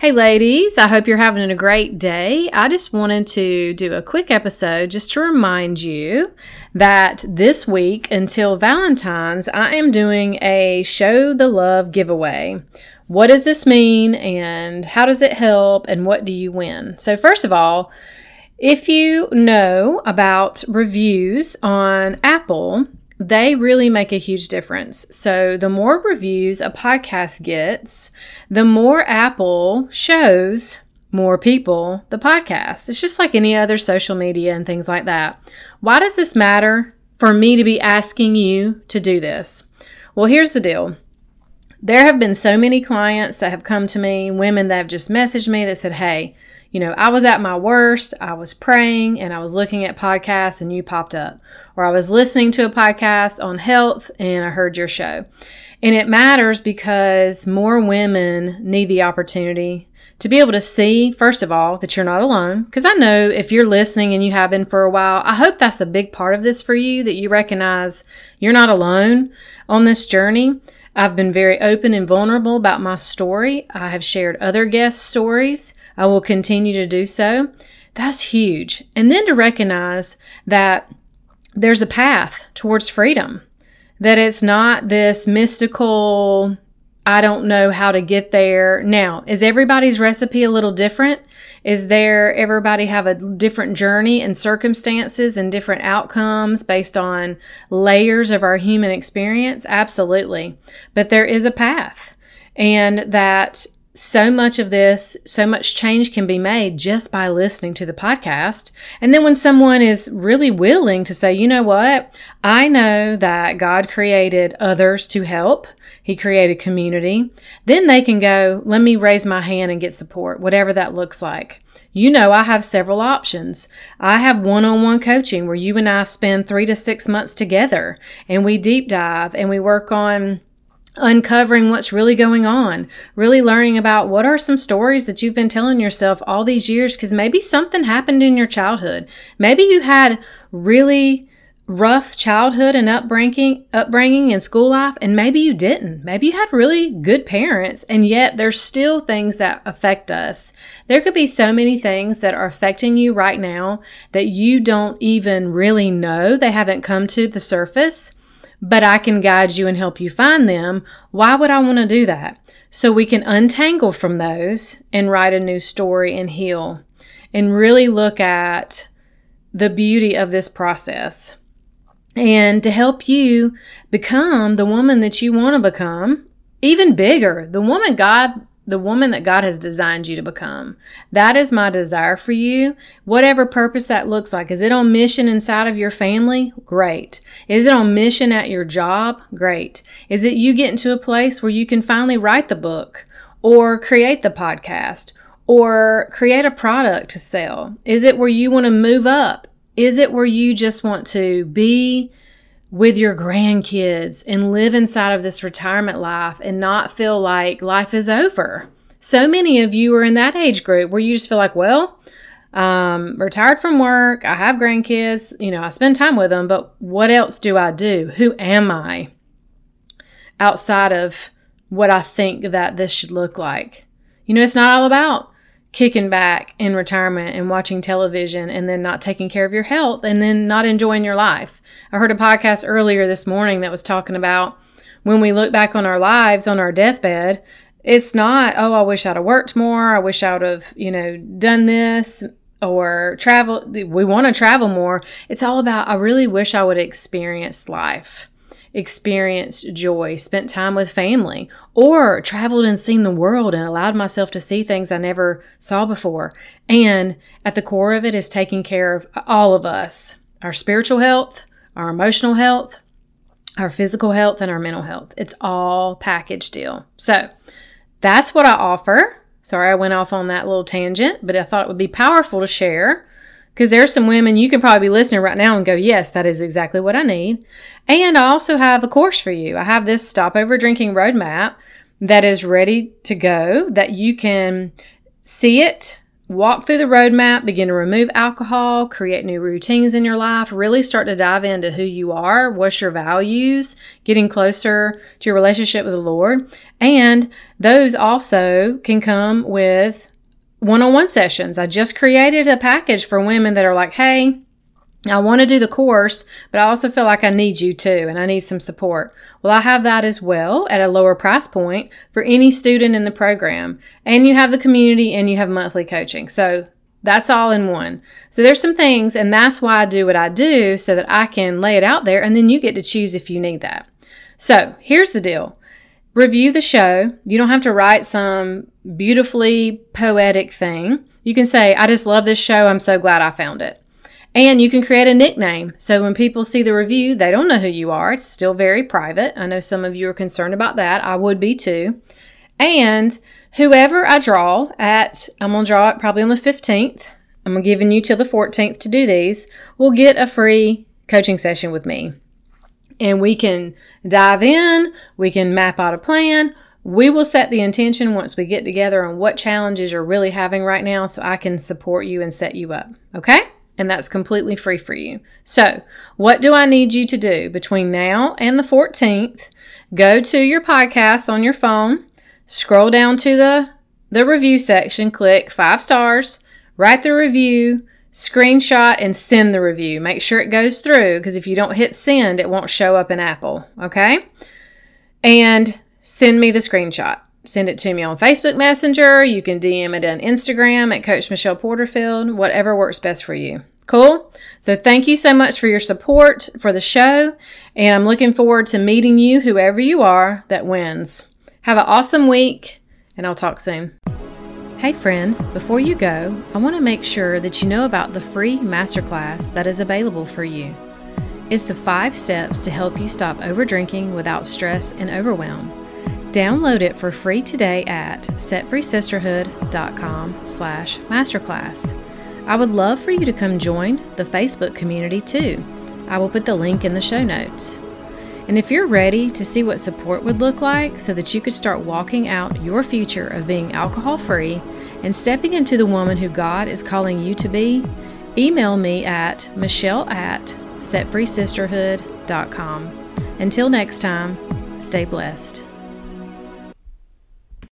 Hey, ladies, I hope you're having a great day. I just wanted to do a quick episode just to remind you that this week until Valentine's, I am doing a Show the Love giveaway. What does this mean and how does it help and what do you win? So, first of all, if you know about reviews on Apple, they really make a huge difference. So, the more reviews a podcast gets, the more Apple shows more people the podcast. It's just like any other social media and things like that. Why does this matter for me to be asking you to do this? Well, here's the deal. There have been so many clients that have come to me, women that have just messaged me that said, Hey, you know, I was at my worst, I was praying and I was looking at podcasts and you popped up. Or I was listening to a podcast on health and I heard your show. And it matters because more women need the opportunity to be able to see, first of all, that you're not alone. Because I know if you're listening and you have been for a while, I hope that's a big part of this for you, that you recognize you're not alone on this journey. I've been very open and vulnerable about my story. I have shared other guest stories. I will continue to do so. That's huge. And then to recognize that there's a path towards freedom, that it's not this mystical, I don't know how to get there. Now, is everybody's recipe a little different? Is there everybody have a different journey and circumstances and different outcomes based on layers of our human experience? Absolutely. But there is a path and that so much of this, so much change can be made just by listening to the podcast. And then when someone is really willing to say, you know what? I know that God created others to help. He created community. Then they can go, let me raise my hand and get support, whatever that looks like. You know, I have several options. I have one on one coaching where you and I spend three to six months together and we deep dive and we work on uncovering what's really going on, really learning about what are some stories that you've been telling yourself all these years because maybe something happened in your childhood. Maybe you had really rough childhood and upbringing upbringing and school life and maybe you didn't. Maybe you had really good parents and yet there's still things that affect us. There could be so many things that are affecting you right now that you don't even really know. They haven't come to the surface but I can guide you and help you find them. Why would I want to do that? So we can untangle from those and write a new story and heal and really look at the beauty of this process and to help you become the woman that you want to become even bigger, the woman God the woman that God has designed you to become. That is my desire for you. Whatever purpose that looks like. Is it on mission inside of your family? Great. Is it on mission at your job? Great. Is it you getting to a place where you can finally write the book or create the podcast or create a product to sell? Is it where you want to move up? Is it where you just want to be with your grandkids and live inside of this retirement life and not feel like life is over. So many of you are in that age group where you just feel like, well, um, retired from work, I have grandkids, you know, I spend time with them, but what else do I do? Who am I outside of what I think that this should look like? You know, it's not all about kicking back in retirement and watching television and then not taking care of your health and then not enjoying your life. I heard a podcast earlier this morning that was talking about when we look back on our lives on our deathbed, it's not, oh, I wish I'd have worked more. I wish I would have, you know, done this or travel. We want to travel more. It's all about, I really wish I would have experienced life experienced joy, spent time with family, or traveled and seen the world and allowed myself to see things I never saw before. And at the core of it is taking care of all of us our spiritual health, our emotional health, our physical health, and our mental health. It's all package deal. So that's what I offer. Sorry, I went off on that little tangent, but I thought it would be powerful to share because there's some women you can probably be listening right now and go, yes, that is exactly what I need. And I also have a course for you. I have this Stop Over Drinking Roadmap that is ready to go that you can see it walk through the roadmap, begin to remove alcohol, create new routines in your life, really start to dive into who you are, what's your values, getting closer to your relationship with the Lord. And those also can come with one on one sessions. I just created a package for women that are like, hey, I want to do the course, but I also feel like I need you too, and I need some support. Well, I have that as well at a lower price point for any student in the program. And you have the community and you have monthly coaching. So that's all in one. So there's some things, and that's why I do what I do so that I can lay it out there, and then you get to choose if you need that. So here's the deal review the show. You don't have to write some beautifully poetic thing. You can say, I just love this show. I'm so glad I found it. And you can create a nickname. So when people see the review, they don't know who you are. It's still very private. I know some of you are concerned about that. I would be too. And whoever I draw at, I'm going to draw it probably on the 15th. I'm giving you till the 14th to do these, will get a free coaching session with me. And we can dive in, we can map out a plan. We will set the intention once we get together on what challenges you're really having right now so I can support you and set you up. Okay? and that's completely free for you. So, what do I need you to do between now and the 14th? Go to your podcast on your phone, scroll down to the the review section, click 5 stars, write the review, screenshot and send the review. Make sure it goes through because if you don't hit send, it won't show up in Apple, okay? And send me the screenshot send it to me on Facebook Messenger. You can DM it on Instagram at Coach Michelle Porterfield, whatever works best for you. Cool? So thank you so much for your support for the show, and I'm looking forward to meeting you, whoever you are, that wins. Have an awesome week, and I'll talk soon. Hey, friend, before you go, I want to make sure that you know about the free masterclass that is available for you. It's the five steps to help you stop overdrinking without stress and overwhelm. Download it for free today at setfreesisterhood.com slash masterclass. I would love for you to come join the Facebook community too. I will put the link in the show notes. And if you're ready to see what support would look like so that you could start walking out your future of being alcohol free and stepping into the woman who God is calling you to be, email me at michelle at setfreesisterhood.com. Until next time, stay blessed.